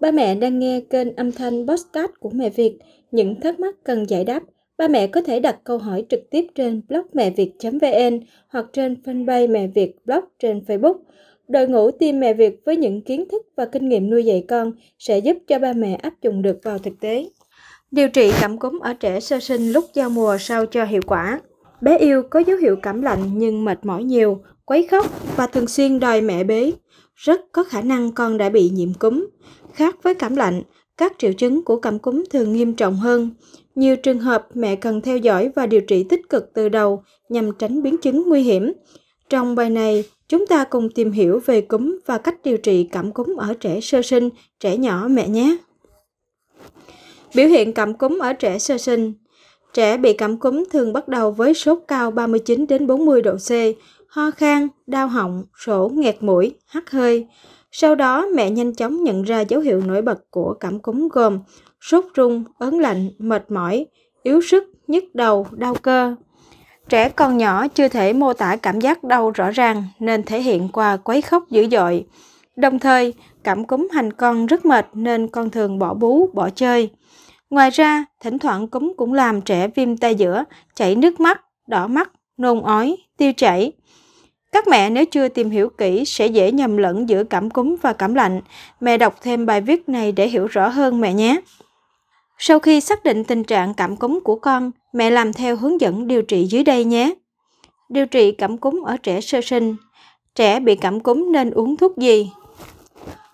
Ba mẹ đang nghe kênh âm thanh podcast của Mẹ Việt. Những thắc mắc cần giải đáp, ba mẹ có thể đặt câu hỏi trực tiếp trên blog mẹ việt.vn hoặc trên fanpage Mẹ Việt blog trên Facebook. Đội ngũ team Mẹ Việt với những kiến thức và kinh nghiệm nuôi dạy con sẽ giúp cho ba mẹ áp dụng được vào thực tế. Điều trị cảm cúm ở trẻ sơ sinh lúc giao mùa sao cho hiệu quả. Bé yêu có dấu hiệu cảm lạnh nhưng mệt mỏi nhiều, quấy khóc và thường xuyên đòi mẹ bế. Rất có khả năng con đã bị nhiễm cúm. Khác với cảm lạnh, các triệu chứng của cảm cúm thường nghiêm trọng hơn. Nhiều trường hợp mẹ cần theo dõi và điều trị tích cực từ đầu nhằm tránh biến chứng nguy hiểm. Trong bài này, chúng ta cùng tìm hiểu về cúm và cách điều trị cảm cúm ở trẻ sơ sinh, trẻ nhỏ mẹ nhé. Biểu hiện cảm cúm ở trẻ sơ sinh Trẻ bị cảm cúm thường bắt đầu với sốt cao 39 đến 40 độ C, ho khan, đau họng, sổ, nghẹt mũi, hắt hơi. Sau đó, mẹ nhanh chóng nhận ra dấu hiệu nổi bật của cảm cúm gồm sốt rung, ớn lạnh, mệt mỏi, yếu sức, nhức đầu, đau cơ. Trẻ còn nhỏ chưa thể mô tả cảm giác đau rõ ràng nên thể hiện qua quấy khóc dữ dội. Đồng thời, cảm cúm hành con rất mệt nên con thường bỏ bú, bỏ chơi. Ngoài ra, thỉnh thoảng cúm cũng làm trẻ viêm tay giữa, chảy nước mắt, đỏ mắt, nôn ói, tiêu chảy. Các mẹ nếu chưa tìm hiểu kỹ sẽ dễ nhầm lẫn giữa cảm cúm và cảm lạnh. Mẹ đọc thêm bài viết này để hiểu rõ hơn mẹ nhé. Sau khi xác định tình trạng cảm cúm của con, mẹ làm theo hướng dẫn điều trị dưới đây nhé. Điều trị cảm cúm ở trẻ sơ sinh. Trẻ bị cảm cúm nên uống thuốc gì?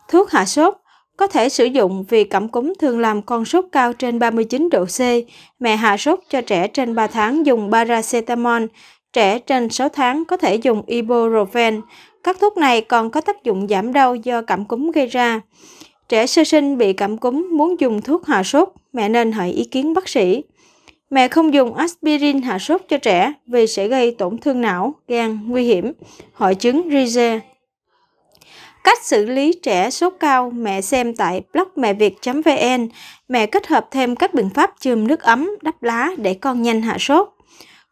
Thuốc hạ sốt có thể sử dụng vì cảm cúm thường làm con sốt cao trên 39 độ C. Mẹ hạ sốt cho trẻ trên 3 tháng dùng paracetamol, trẻ trên 6 tháng có thể dùng ibuprofen. Các thuốc này còn có tác dụng giảm đau do cảm cúm gây ra. Trẻ sơ sinh bị cảm cúm muốn dùng thuốc hạ sốt, mẹ nên hỏi ý kiến bác sĩ. Mẹ không dùng aspirin hạ sốt cho trẻ vì sẽ gây tổn thương não, gan, nguy hiểm, hội chứng Rije. Cách xử lý trẻ sốt cao mẹ xem tại blog mẹ việt.vn. Mẹ kết hợp thêm các biện pháp chườm nước ấm, đắp lá để con nhanh hạ sốt.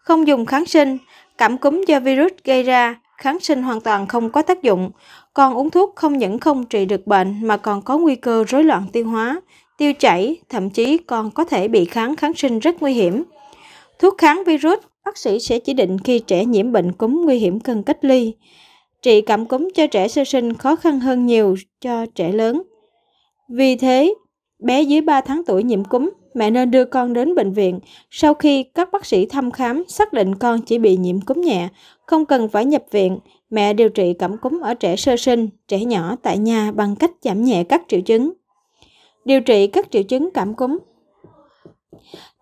Không dùng kháng sinh, cảm cúm do virus gây ra, kháng sinh hoàn toàn không có tác dụng. còn uống thuốc không những không trị được bệnh mà còn có nguy cơ rối loạn tiêu hóa, tiêu chảy, thậm chí còn có thể bị kháng kháng sinh rất nguy hiểm. Thuốc kháng virus, bác sĩ sẽ chỉ định khi trẻ nhiễm bệnh cúm nguy hiểm cần cách ly. Trị cảm cúm cho trẻ sơ sinh khó khăn hơn nhiều cho trẻ lớn. Vì thế, bé dưới 3 tháng tuổi nhiễm cúm, mẹ nên đưa con đến bệnh viện sau khi các bác sĩ thăm khám xác định con chỉ bị nhiễm cúm nhẹ, không cần phải nhập viện. Mẹ điều trị cảm cúm ở trẻ sơ sinh, trẻ nhỏ tại nhà bằng cách giảm nhẹ các triệu chứng. Điều trị các triệu chứng cảm cúm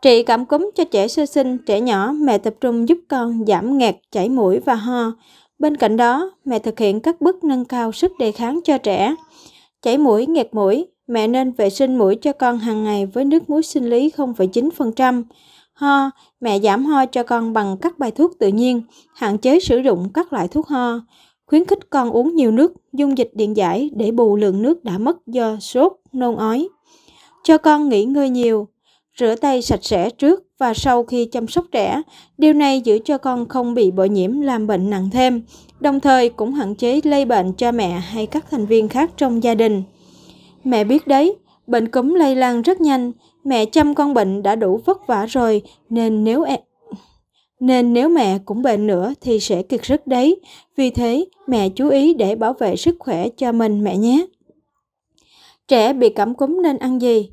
Trị cảm cúm cho trẻ sơ sinh, trẻ nhỏ, mẹ tập trung giúp con giảm nghẹt, chảy mũi và ho. Bên cạnh đó, mẹ thực hiện các bước nâng cao sức đề kháng cho trẻ. Chảy mũi, nghẹt mũi, mẹ nên vệ sinh mũi cho con hàng ngày với nước muối sinh lý 0,9%. Ho, mẹ giảm ho cho con bằng các bài thuốc tự nhiên, hạn chế sử dụng các loại thuốc ho. Khuyến khích con uống nhiều nước, dung dịch điện giải để bù lượng nước đã mất do sốt, nôn ói. Cho con nghỉ ngơi nhiều, rửa tay sạch sẽ trước và sau khi chăm sóc trẻ. Điều này giữ cho con không bị bội nhiễm làm bệnh nặng thêm, đồng thời cũng hạn chế lây bệnh cho mẹ hay các thành viên khác trong gia đình. Mẹ biết đấy, bệnh cúm lây lan rất nhanh, mẹ chăm con bệnh đã đủ vất vả rồi nên nếu em nên nếu mẹ cũng bệnh nữa thì sẽ kiệt sức đấy. Vì thế, mẹ chú ý để bảo vệ sức khỏe cho mình mẹ nhé. Trẻ bị cảm cúm nên ăn gì?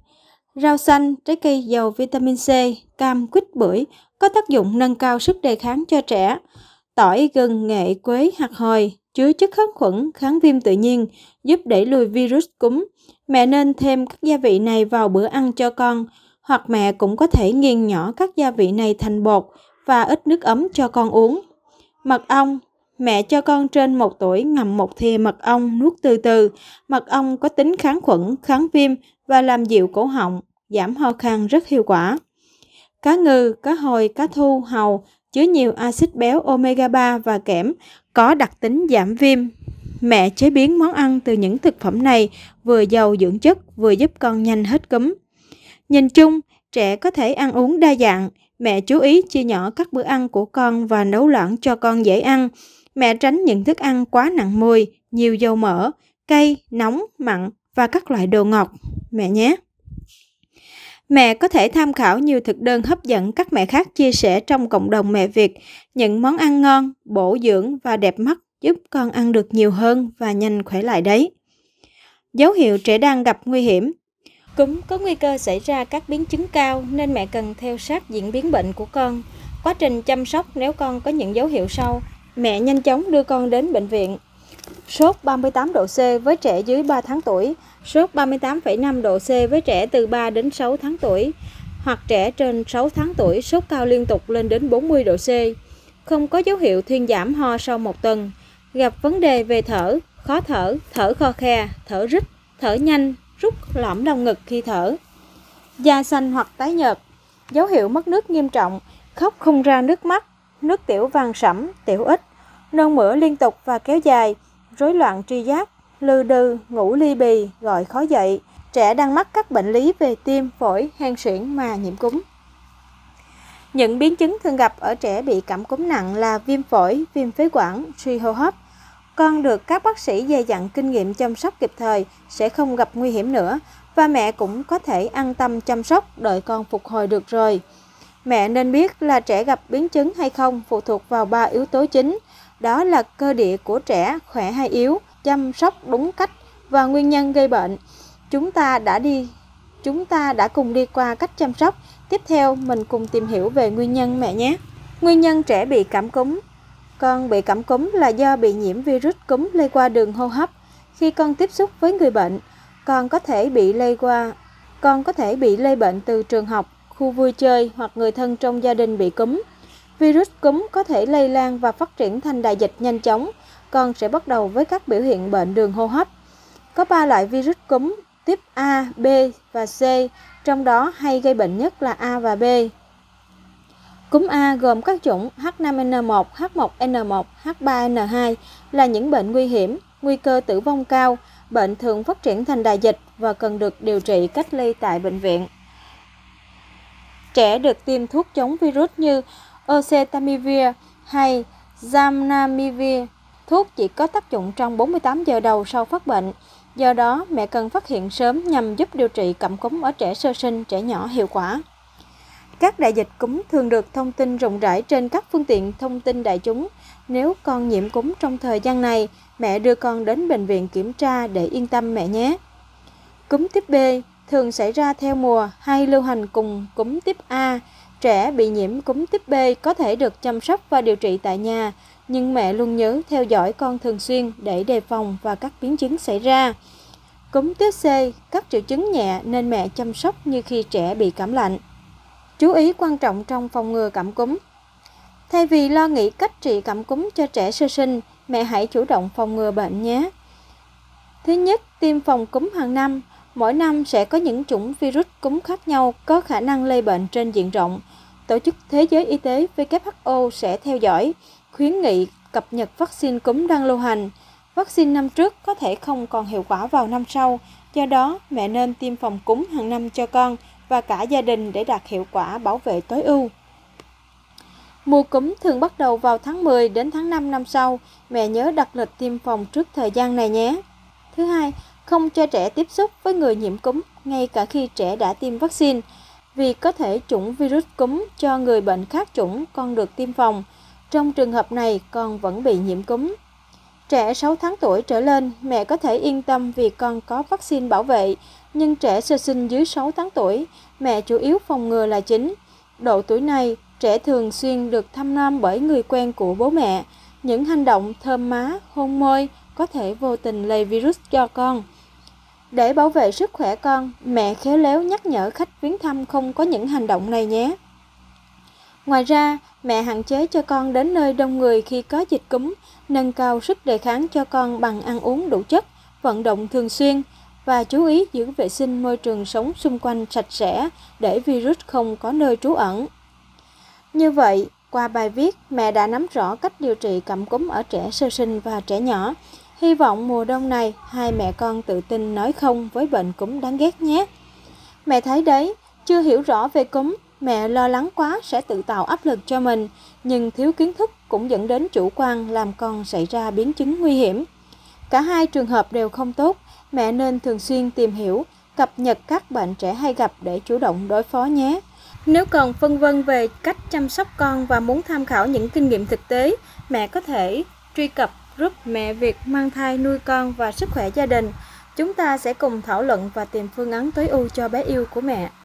Rau xanh, trái cây giàu vitamin C, cam, quýt, bưởi có tác dụng nâng cao sức đề kháng cho trẻ. Tỏi, gừng, nghệ, quế, hạt hồi chứa chất kháng khuẩn, kháng viêm tự nhiên, giúp đẩy lùi virus cúm. Mẹ nên thêm các gia vị này vào bữa ăn cho con, hoặc mẹ cũng có thể nghiền nhỏ các gia vị này thành bột và ít nước ấm cho con uống. Mật ong Mẹ cho con trên 1 tuổi ngậm một thìa mật ong nuốt từ từ. Mật ong có tính kháng khuẩn, kháng viêm và làm dịu cổ họng, giảm ho khan rất hiệu quả. Cá ngừ, cá hồi, cá thu, hầu chứa nhiều axit béo omega 3 và kẽm, có đặc tính giảm viêm. Mẹ chế biến món ăn từ những thực phẩm này vừa giàu dưỡng chất vừa giúp con nhanh hết cúm. Nhìn chung, trẻ có thể ăn uống đa dạng. Mẹ chú ý chia nhỏ các bữa ăn của con và nấu loãng cho con dễ ăn. Mẹ tránh những thức ăn quá nặng mùi, nhiều dầu mỡ, cay, nóng, mặn và các loại đồ ngọt. mẹ nhé. Mẹ có thể tham khảo nhiều thực đơn hấp dẫn các mẹ khác chia sẻ trong cộng đồng mẹ Việt, những món ăn ngon, bổ dưỡng và đẹp mắt giúp con ăn được nhiều hơn và nhanh khỏe lại đấy. Dấu hiệu trẻ đang gặp nguy hiểm Cúm có nguy cơ xảy ra các biến chứng cao nên mẹ cần theo sát diễn biến bệnh của con. Quá trình chăm sóc nếu con có những dấu hiệu sau, mẹ nhanh chóng đưa con đến bệnh viện. Sốt 38 độ C với trẻ dưới 3 tháng tuổi, sốt 38,5 độ C với trẻ từ 3 đến 6 tháng tuổi, hoặc trẻ trên 6 tháng tuổi sốt cao liên tục lên đến 40 độ C. Không có dấu hiệu thuyên giảm ho sau một tuần. Gặp vấn đề về thở, khó thở, thở kho khe, thở rít, thở nhanh, rút lõm lồng ngực khi thở. Da xanh hoặc tái nhợt, dấu hiệu mất nước nghiêm trọng, khóc không ra nước mắt, nước tiểu vàng sẫm, tiểu ít, nôn mửa liên tục và kéo dài, rối loạn tri giác, lư đừ, ngủ ly bì, gọi khó dậy, trẻ đang mắc các bệnh lý về tim, phổi, hen suyễn mà nhiễm cúm. Những biến chứng thường gặp ở trẻ bị cảm cúm nặng là viêm phổi, viêm phế quản, suy hô hấp, con được các bác sĩ dày dặn kinh nghiệm chăm sóc kịp thời sẽ không gặp nguy hiểm nữa và mẹ cũng có thể an tâm chăm sóc đợi con phục hồi được rồi. Mẹ nên biết là trẻ gặp biến chứng hay không phụ thuộc vào ba yếu tố chính, đó là cơ địa của trẻ khỏe hay yếu, chăm sóc đúng cách và nguyên nhân gây bệnh. Chúng ta đã đi chúng ta đã cùng đi qua cách chăm sóc. Tiếp theo mình cùng tìm hiểu về nguyên nhân mẹ nhé. Nguyên nhân trẻ bị cảm cúm con bị cảm cúm là do bị nhiễm virus cúm lây qua đường hô hấp. Khi con tiếp xúc với người bệnh, con có thể bị lây qua con có thể bị lây bệnh từ trường học, khu vui chơi hoặc người thân trong gia đình bị cúm. Virus cúm có thể lây lan và phát triển thành đại dịch nhanh chóng. Con sẽ bắt đầu với các biểu hiện bệnh đường hô hấp. Có 3 loại virus cúm tiếp A, B và C, trong đó hay gây bệnh nhất là A và B. Cúm A gồm các chủng H5N1, H1N1, H3N2 là những bệnh nguy hiểm, nguy cơ tử vong cao, bệnh thường phát triển thành đại dịch và cần được điều trị cách ly tại bệnh viện. Trẻ được tiêm thuốc chống virus như oseltamivir hay Zamnamivir. Thuốc chỉ có tác dụng trong 48 giờ đầu sau phát bệnh. Do đó, mẹ cần phát hiện sớm nhằm giúp điều trị cảm cúm ở trẻ sơ sinh, trẻ nhỏ hiệu quả. Các đại dịch cúm thường được thông tin rộng rãi trên các phương tiện thông tin đại chúng. Nếu con nhiễm cúm trong thời gian này, mẹ đưa con đến bệnh viện kiểm tra để yên tâm mẹ nhé. Cúm tiếp B thường xảy ra theo mùa hay lưu hành cùng cúm tiếp A. Trẻ bị nhiễm cúm tiếp B có thể được chăm sóc và điều trị tại nhà, nhưng mẹ luôn nhớ theo dõi con thường xuyên để đề phòng và các biến chứng xảy ra. Cúm tiết C, các triệu chứng nhẹ nên mẹ chăm sóc như khi trẻ bị cảm lạnh. Chú ý quan trọng trong phòng ngừa cảm cúm. Thay vì lo nghĩ cách trị cảm cúm cho trẻ sơ sinh, mẹ hãy chủ động phòng ngừa bệnh nhé. Thứ nhất, tiêm phòng cúm hàng năm. Mỗi năm sẽ có những chủng virus cúm khác nhau có khả năng lây bệnh trên diện rộng. Tổ chức Thế giới Y tế WHO sẽ theo dõi, khuyến nghị cập nhật vaccine cúm đang lưu hành. Vaccine năm trước có thể không còn hiệu quả vào năm sau, do đó mẹ nên tiêm phòng cúm hàng năm cho con và cả gia đình để đạt hiệu quả bảo vệ tối ưu. Mùa cúm thường bắt đầu vào tháng 10 đến tháng 5 năm sau. Mẹ nhớ đặt lịch tiêm phòng trước thời gian này nhé. Thứ hai, không cho trẻ tiếp xúc với người nhiễm cúm ngay cả khi trẻ đã tiêm vaccine. Vì có thể chủng virus cúm cho người bệnh khác chủng con được tiêm phòng. Trong trường hợp này, con vẫn bị nhiễm cúm. Trẻ 6 tháng tuổi trở lên, mẹ có thể yên tâm vì con có vaccine bảo vệ, nhưng trẻ sơ sinh dưới 6 tháng tuổi, mẹ chủ yếu phòng ngừa là chính. Độ tuổi này, trẻ thường xuyên được thăm nom bởi người quen của bố mẹ. Những hành động thơm má, hôn môi có thể vô tình lây virus cho con. Để bảo vệ sức khỏe con, mẹ khéo léo nhắc nhở khách viếng thăm không có những hành động này nhé. Ngoài ra, mẹ hạn chế cho con đến nơi đông người khi có dịch cúm, nâng cao sức đề kháng cho con bằng ăn uống đủ chất, vận động thường xuyên và chú ý giữ vệ sinh môi trường sống xung quanh sạch sẽ để virus không có nơi trú ẩn. Như vậy, qua bài viết, mẹ đã nắm rõ cách điều trị cảm cúm ở trẻ sơ sinh và trẻ nhỏ. Hy vọng mùa đông này, hai mẹ con tự tin nói không với bệnh cúm đáng ghét nhé. Mẹ thấy đấy, chưa hiểu rõ về cúm Mẹ lo lắng quá sẽ tự tạo áp lực cho mình, nhưng thiếu kiến thức cũng dẫn đến chủ quan làm con xảy ra biến chứng nguy hiểm. Cả hai trường hợp đều không tốt, mẹ nên thường xuyên tìm hiểu cập nhật các bệnh trẻ hay gặp để chủ động đối phó nhé. Nếu còn phân vân về cách chăm sóc con và muốn tham khảo những kinh nghiệm thực tế, mẹ có thể truy cập group Mẹ Việt mang thai nuôi con và sức khỏe gia đình. Chúng ta sẽ cùng thảo luận và tìm phương án tối ưu cho bé yêu của mẹ.